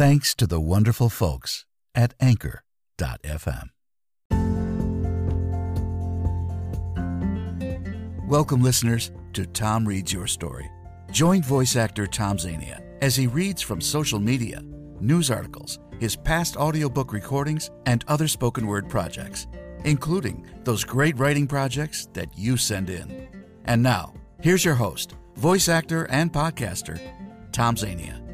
Thanks to the wonderful folks at Anchor.fm. Welcome, listeners, to Tom Reads Your Story. Join voice actor Tom Zania as he reads from social media, news articles, his past audiobook recordings, and other spoken word projects, including those great writing projects that you send in. And now, here's your host, voice actor and podcaster, Tom Zania.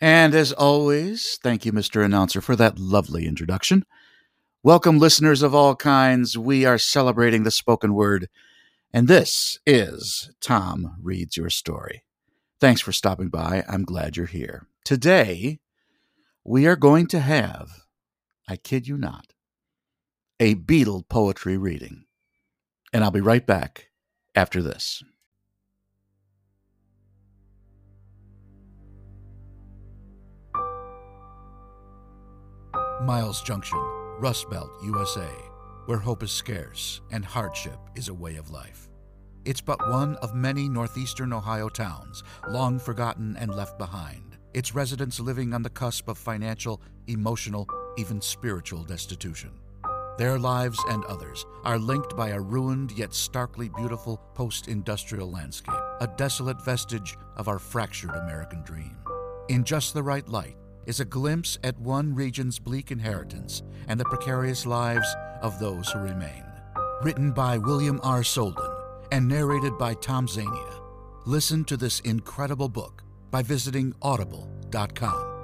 And as always, thank you, Mr. Announcer, for that lovely introduction. Welcome, listeners of all kinds. We are celebrating the spoken word, and this is Tom Reads Your Story. Thanks for stopping by. I'm glad you're here. Today, we are going to have, I kid you not, a Beatle poetry reading. And I'll be right back after this. Miles Junction Rust Belt, USA, where hope is scarce and hardship is a way of life. It's but one of many northeastern Ohio towns, long forgotten and left behind, its residents living on the cusp of financial, emotional, even spiritual destitution. Their lives and others are linked by a ruined yet starkly beautiful post industrial landscape, a desolate vestige of our fractured American dream. In just the right light, is a glimpse at one region's bleak inheritance and the precarious lives of those who remain. Written by William R. Soldan and narrated by Tom Zania. Listen to this incredible book by visiting audible.com.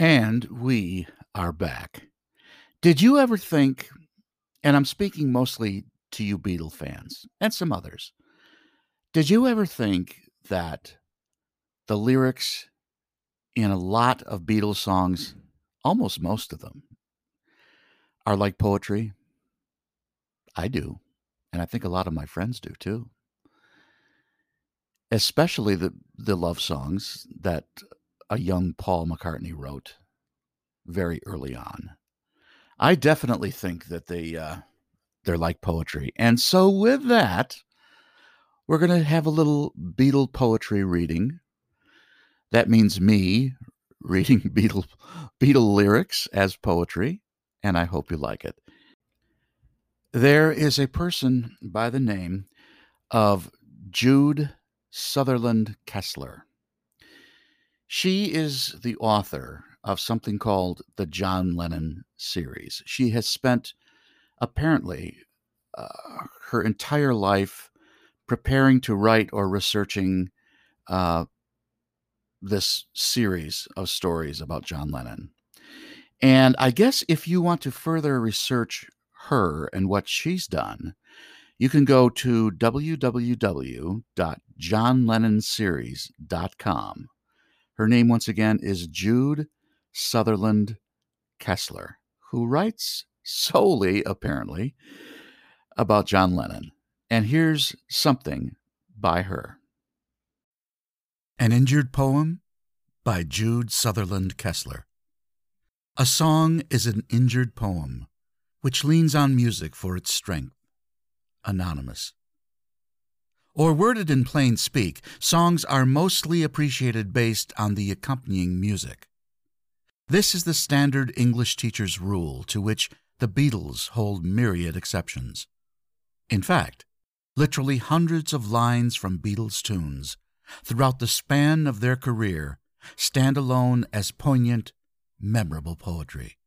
And we are back. Did you ever think, and I'm speaking mostly to you Beatle fans and some others, did you ever think that the lyrics in a lot of Beatles songs, almost most of them, are like poetry? I do. And I think a lot of my friends do too. Especially the, the love songs that a young Paul McCartney wrote very early on. I definitely think that they uh, they're like poetry, and so with that, we're going to have a little Beatle poetry reading. That means me reading Beatle Beatle lyrics as poetry, and I hope you like it. There is a person by the name of Jude Sutherland Kessler. She is the author of something called the John Lennon series. She has spent apparently uh, her entire life preparing to write or researching uh, this series of stories about John Lennon. And I guess if you want to further research her and what she's done, you can go to www.johnlennonseries.com her name, once again, is Jude Sutherland Kessler, who writes solely, apparently, about John Lennon. And here's something by her An Injured Poem by Jude Sutherland Kessler. A song is an injured poem which leans on music for its strength. Anonymous. Or worded in plain speak, songs are mostly appreciated based on the accompanying music. This is the standard English teacher's rule to which the Beatles hold myriad exceptions. In fact, literally hundreds of lines from Beatles tunes throughout the span of their career stand alone as poignant, memorable poetry.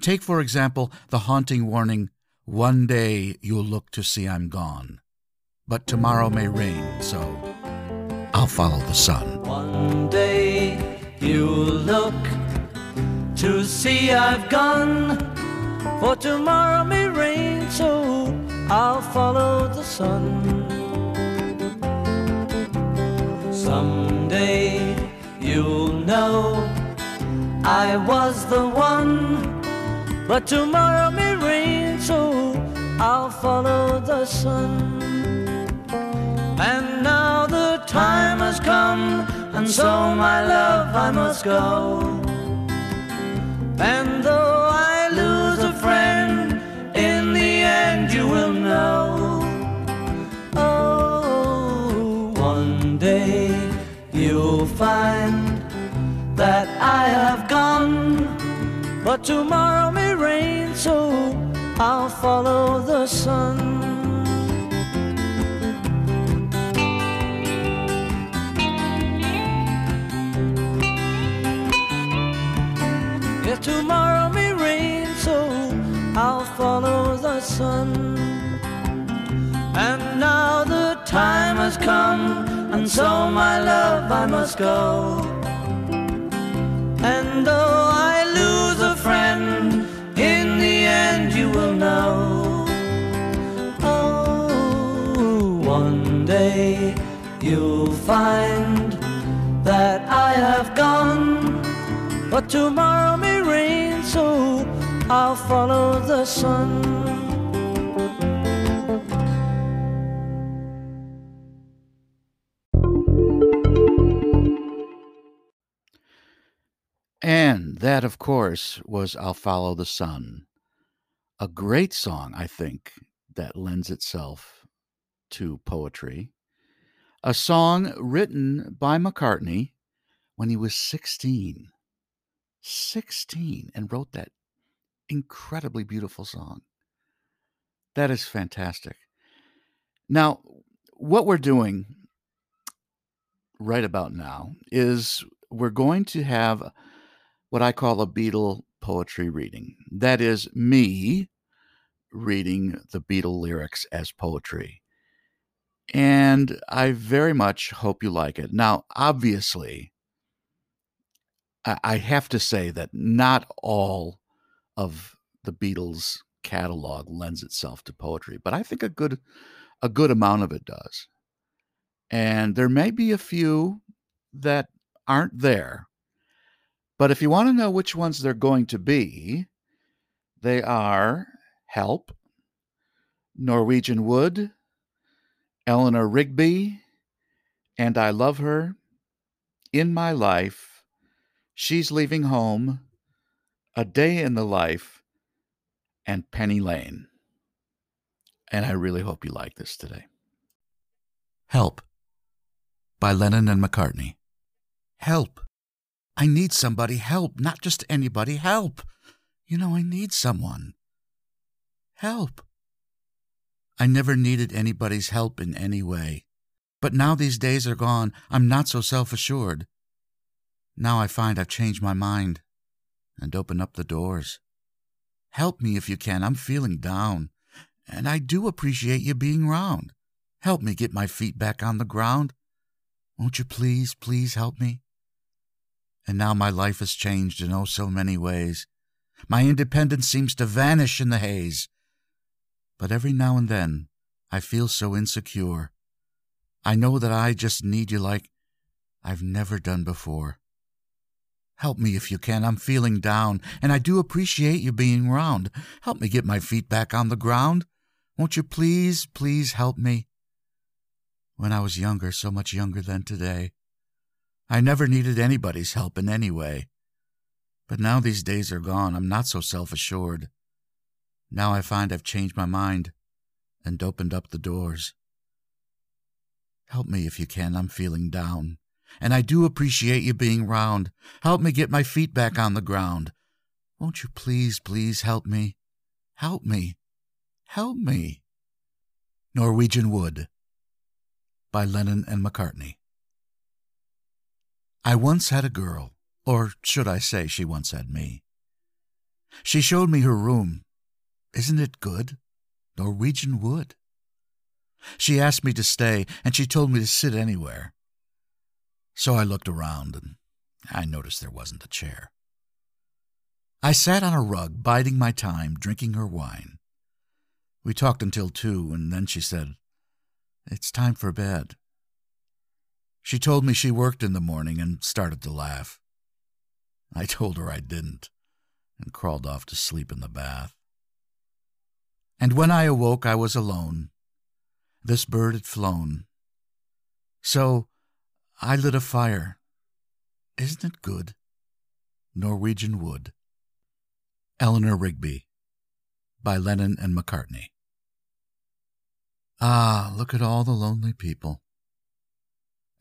Take, for example, the haunting warning, One day you'll look to see I'm gone but tomorrow may rain, so I'll follow the sun. One day you'll look to see I've gone, for tomorrow may rain, so I'll follow the sun. Someday you'll know I was the one, but tomorrow may rain, so I'll follow the sun. And now the time has come, and so my love I must go. And though I lose a friend, in the end you will know. Oh, one day you'll find that I have gone, but tomorrow may rain, so I'll follow the sun. Has come, and so my love I must go. And though I lose a friend, in the end you will know. Oh, one day you'll find that I have gone, but tomorrow may rain, so I'll follow the sun. That, of course, was I'll Follow the Sun. A great song, I think, that lends itself to poetry. A song written by McCartney when he was 16. 16 and wrote that incredibly beautiful song. That is fantastic. Now, what we're doing right about now is we're going to have what I call a Beatle poetry reading. That is me reading the Beatle lyrics as poetry. And I very much hope you like it. Now, obviously, I have to say that not all of the Beatles catalog lends itself to poetry, but I think a good a good amount of it does. And there may be a few that aren't there. But if you want to know which ones they're going to be, they are Help, Norwegian Wood, Eleanor Rigby, And I Love Her, In My Life, She's Leaving Home, A Day in the Life, and Penny Lane. And I really hope you like this today. Help by Lennon and McCartney. Help. I need somebody help, not just anybody help. You know, I need someone. Help. I never needed anybody's help in any way. But now these days are gone, I'm not so self assured. Now I find I've changed my mind and open up the doors. Help me if you can, I'm feeling down. And I do appreciate you being round. Help me get my feet back on the ground. Won't you please, please help me? And now my life has changed in oh so many ways. My independence seems to vanish in the haze. But every now and then I feel so insecure. I know that I just need you like I've never done before. Help me if you can. I'm feeling down, and I do appreciate you being round. Help me get my feet back on the ground. Won't you please, please help me? When I was younger, so much younger than today, I never needed anybody's help in any way. But now these days are gone, I'm not so self assured. Now I find I've changed my mind and opened up the doors. Help me if you can, I'm feeling down. And I do appreciate you being round. Help me get my feet back on the ground. Won't you please, please help me? Help me. Help me. Norwegian Wood by Lennon and McCartney. I once had a girl, or should I say, she once had me. She showed me her room. Isn't it good? Norwegian wood. She asked me to stay, and she told me to sit anywhere. So I looked around, and I noticed there wasn't a chair. I sat on a rug, biding my time, drinking her wine. We talked until two, and then she said, It's time for bed. She told me she worked in the morning and started to laugh. I told her I didn't and crawled off to sleep in the bath. And when I awoke, I was alone. This bird had flown. So I lit a fire Isn't it good? Norwegian Wood. Eleanor Rigby by Lennon and McCartney. Ah, look at all the lonely people.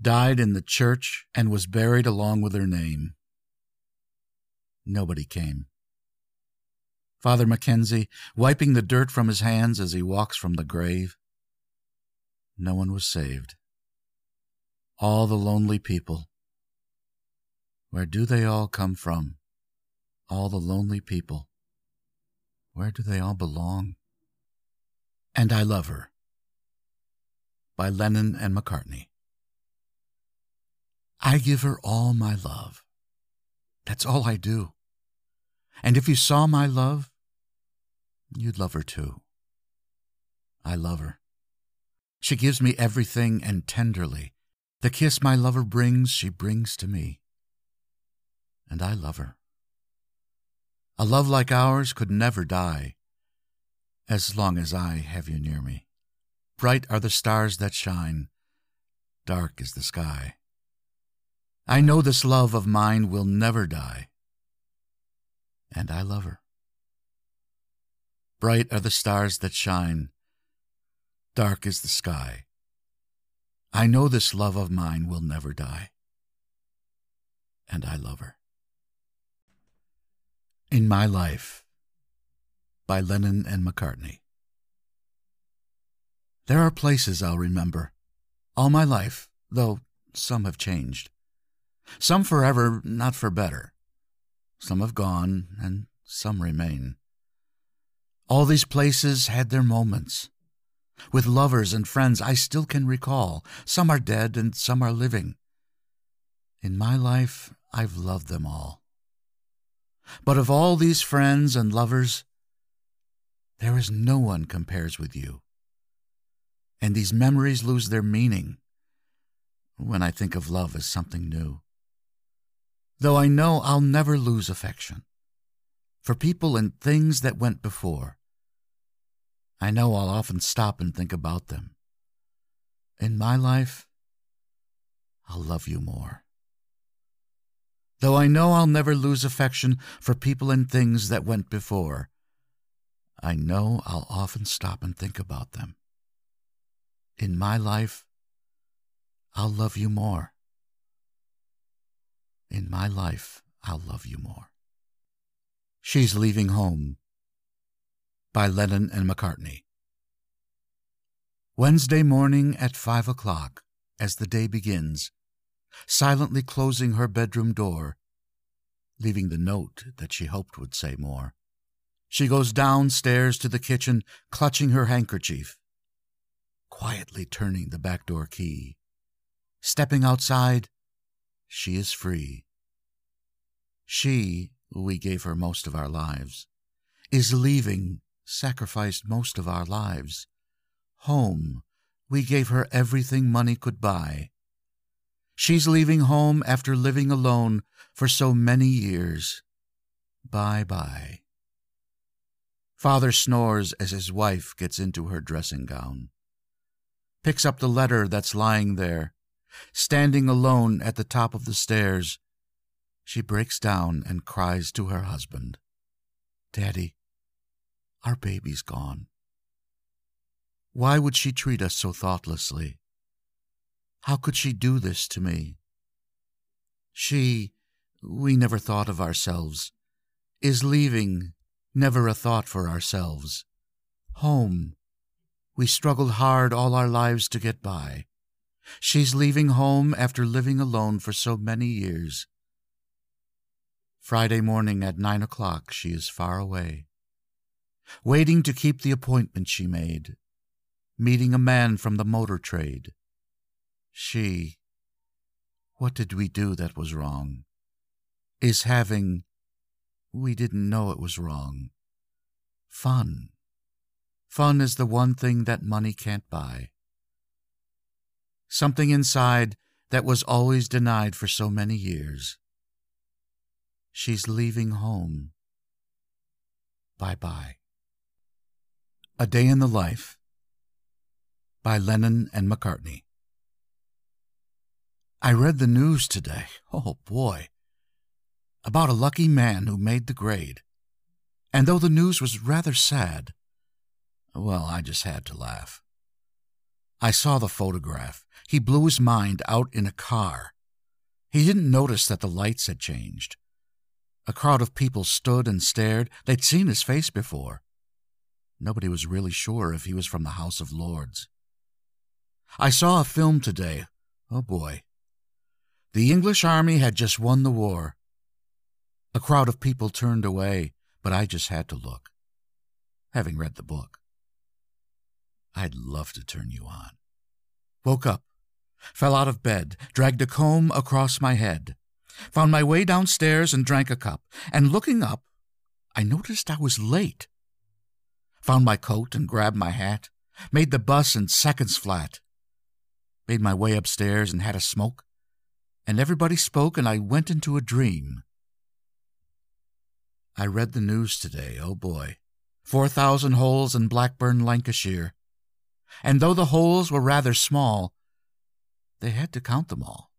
died in the church and was buried along with her name. Nobody came. Father McKenzie, wiping the dirt from his hands as he walks from the grave. No one was saved. All the lonely people. Where do they all come from? All the lonely people. Where do they all belong? And I Love Her by Lennon and McCartney. I give her all my love. That's all I do. And if you saw my love, you'd love her too. I love her. She gives me everything and tenderly. The kiss my lover brings, she brings to me. And I love her. A love like ours could never die as long as I have you near me. Bright are the stars that shine, dark is the sky. I know this love of mine will never die, and I love her. Bright are the stars that shine, dark is the sky. I know this love of mine will never die, and I love her. In My Life by Lennon and McCartney. There are places I'll remember all my life, though some have changed. Some forever, not for better. Some have gone, and some remain. All these places had their moments. With lovers and friends I still can recall. Some are dead and some are living. In my life, I've loved them all. But of all these friends and lovers, there is no one compares with you. And these memories lose their meaning when I think of love as something new. Though I know I'll never lose affection for people and things that went before. I know I'll often stop and think about them. In my life, I'll love you more. Though I know I'll never lose affection for people and things that went before, I know I'll often stop and think about them. In my life, I'll love you more. In my life, I'll love you more. She's Leaving Home by Lennon and McCartney. Wednesday morning at five o'clock, as the day begins, silently closing her bedroom door, leaving the note that she hoped would say more. She goes downstairs to the kitchen, clutching her handkerchief, quietly turning the back door key. Stepping outside, she is free. She, we gave her most of our lives, is leaving, sacrificed most of our lives. Home, we gave her everything money could buy. She's leaving home after living alone for so many years. Bye bye. Father snores as his wife gets into her dressing gown. Picks up the letter that's lying there. Standing alone at the top of the stairs, she breaks down and cries to her husband, Daddy, our baby's gone. Why would she treat us so thoughtlessly? How could she do this to me? She, we never thought of ourselves is leaving, never a thought for ourselves. Home. We struggled hard all our lives to get by. She's leaving home after living alone for so many years. Friday morning at nine o'clock, she is far away, waiting to keep the appointment she made, meeting a man from the motor trade. She, what did we do that was wrong? Is having, we didn't know it was wrong. Fun. Fun is the one thing that money can't buy. Something inside that was always denied for so many years. She's leaving home. Bye bye. A Day in the Life by Lennon and McCartney. I read the news today. Oh boy. About a lucky man who made the grade. And though the news was rather sad, well, I just had to laugh. I saw the photograph. He blew his mind out in a car. He didn't notice that the lights had changed. A crowd of people stood and stared. They'd seen his face before. Nobody was really sure if he was from the House of Lords. I saw a film today. Oh boy. The English army had just won the war. A crowd of people turned away, but I just had to look, having read the book. I'd love to turn you on. Woke up, fell out of bed, dragged a comb across my head, found my way downstairs and drank a cup, and looking up, I noticed I was late. Found my coat and grabbed my hat, made the bus in seconds flat, made my way upstairs and had a smoke, and everybody spoke, and I went into a dream. I read the news today, oh boy. 4,000 holes in Blackburn, Lancashire. And though the holes were rather small, they had to count them all.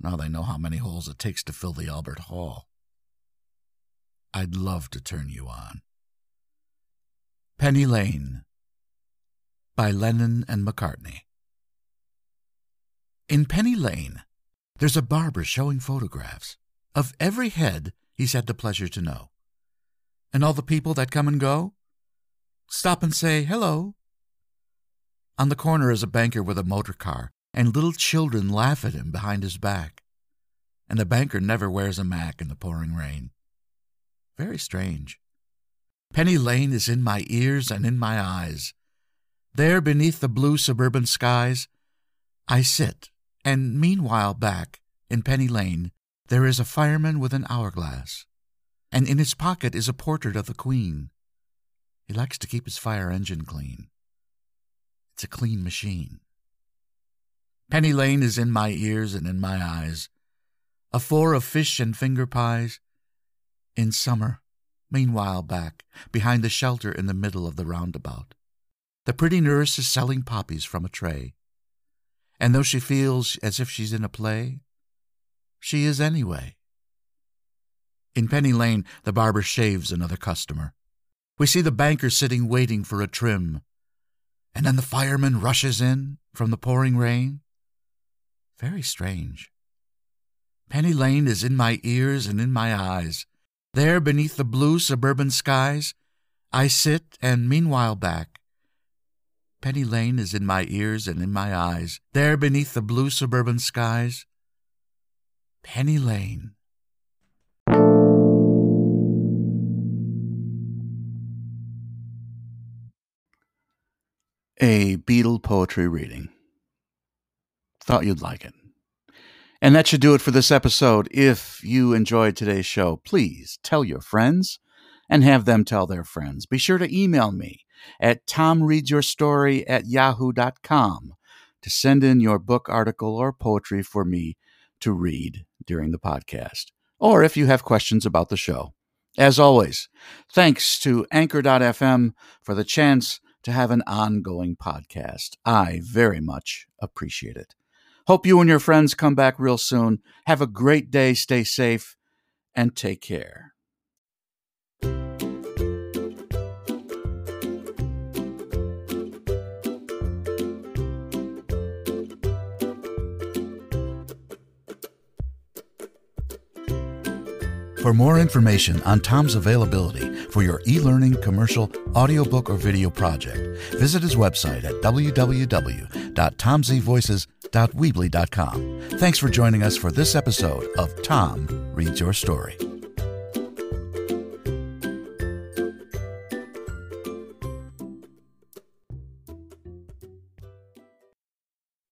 Now they know how many holes it takes to fill the Albert Hall. I'd love to turn you on. Penny Lane by Lennon and McCartney. In Penny Lane, there's a barber showing photographs of every head he's had the pleasure to know. And all the people that come and go stop and say hello. On the corner is a banker with a motor car, and little children laugh at him behind his back. And the banker never wears a mac in the pouring rain. Very strange. Penny Lane is in my ears and in my eyes. There beneath the blue suburban skies, I sit and meanwhile, back in Penny Lane, there is a fireman with an hourglass, and in his pocket is a portrait of the Queen. He likes to keep his fire engine clean. It's a clean machine. Penny Lane is in my ears and in my eyes. A four of fish and finger pies. In summer, meanwhile, back behind the shelter in the middle of the roundabout, the pretty nurse is selling poppies from a tray. And though she feels as if she's in a play, she is anyway. In Penny Lane, the barber shaves another customer. We see the banker sitting waiting for a trim. And then the fireman rushes in from the pouring rain. Very strange. Penny Lane is in my ears and in my eyes. There beneath the blue suburban skies, I sit and meanwhile back Penny Lane is in my ears and in my eyes, there beneath the blue suburban skies. Penny Lane. A Beatle poetry reading. Thought you'd like it. And that should do it for this episode. If you enjoyed today's show, please tell your friends and have them tell their friends. Be sure to email me at tomreadsyourstory at yahoo.com to send in your book, article, or poetry for me to read during the podcast, or if you have questions about the show. As always, thanks to Anchor.fm for the chance to have an ongoing podcast. I very much appreciate it. Hope you and your friends come back real soon. Have a great day, stay safe, and take care. For more information on Tom's availability for your e learning, commercial, audiobook, or video project, visit his website at www.tomzvoices.weebly.com. Thanks for joining us for this episode of Tom Reads Your Story.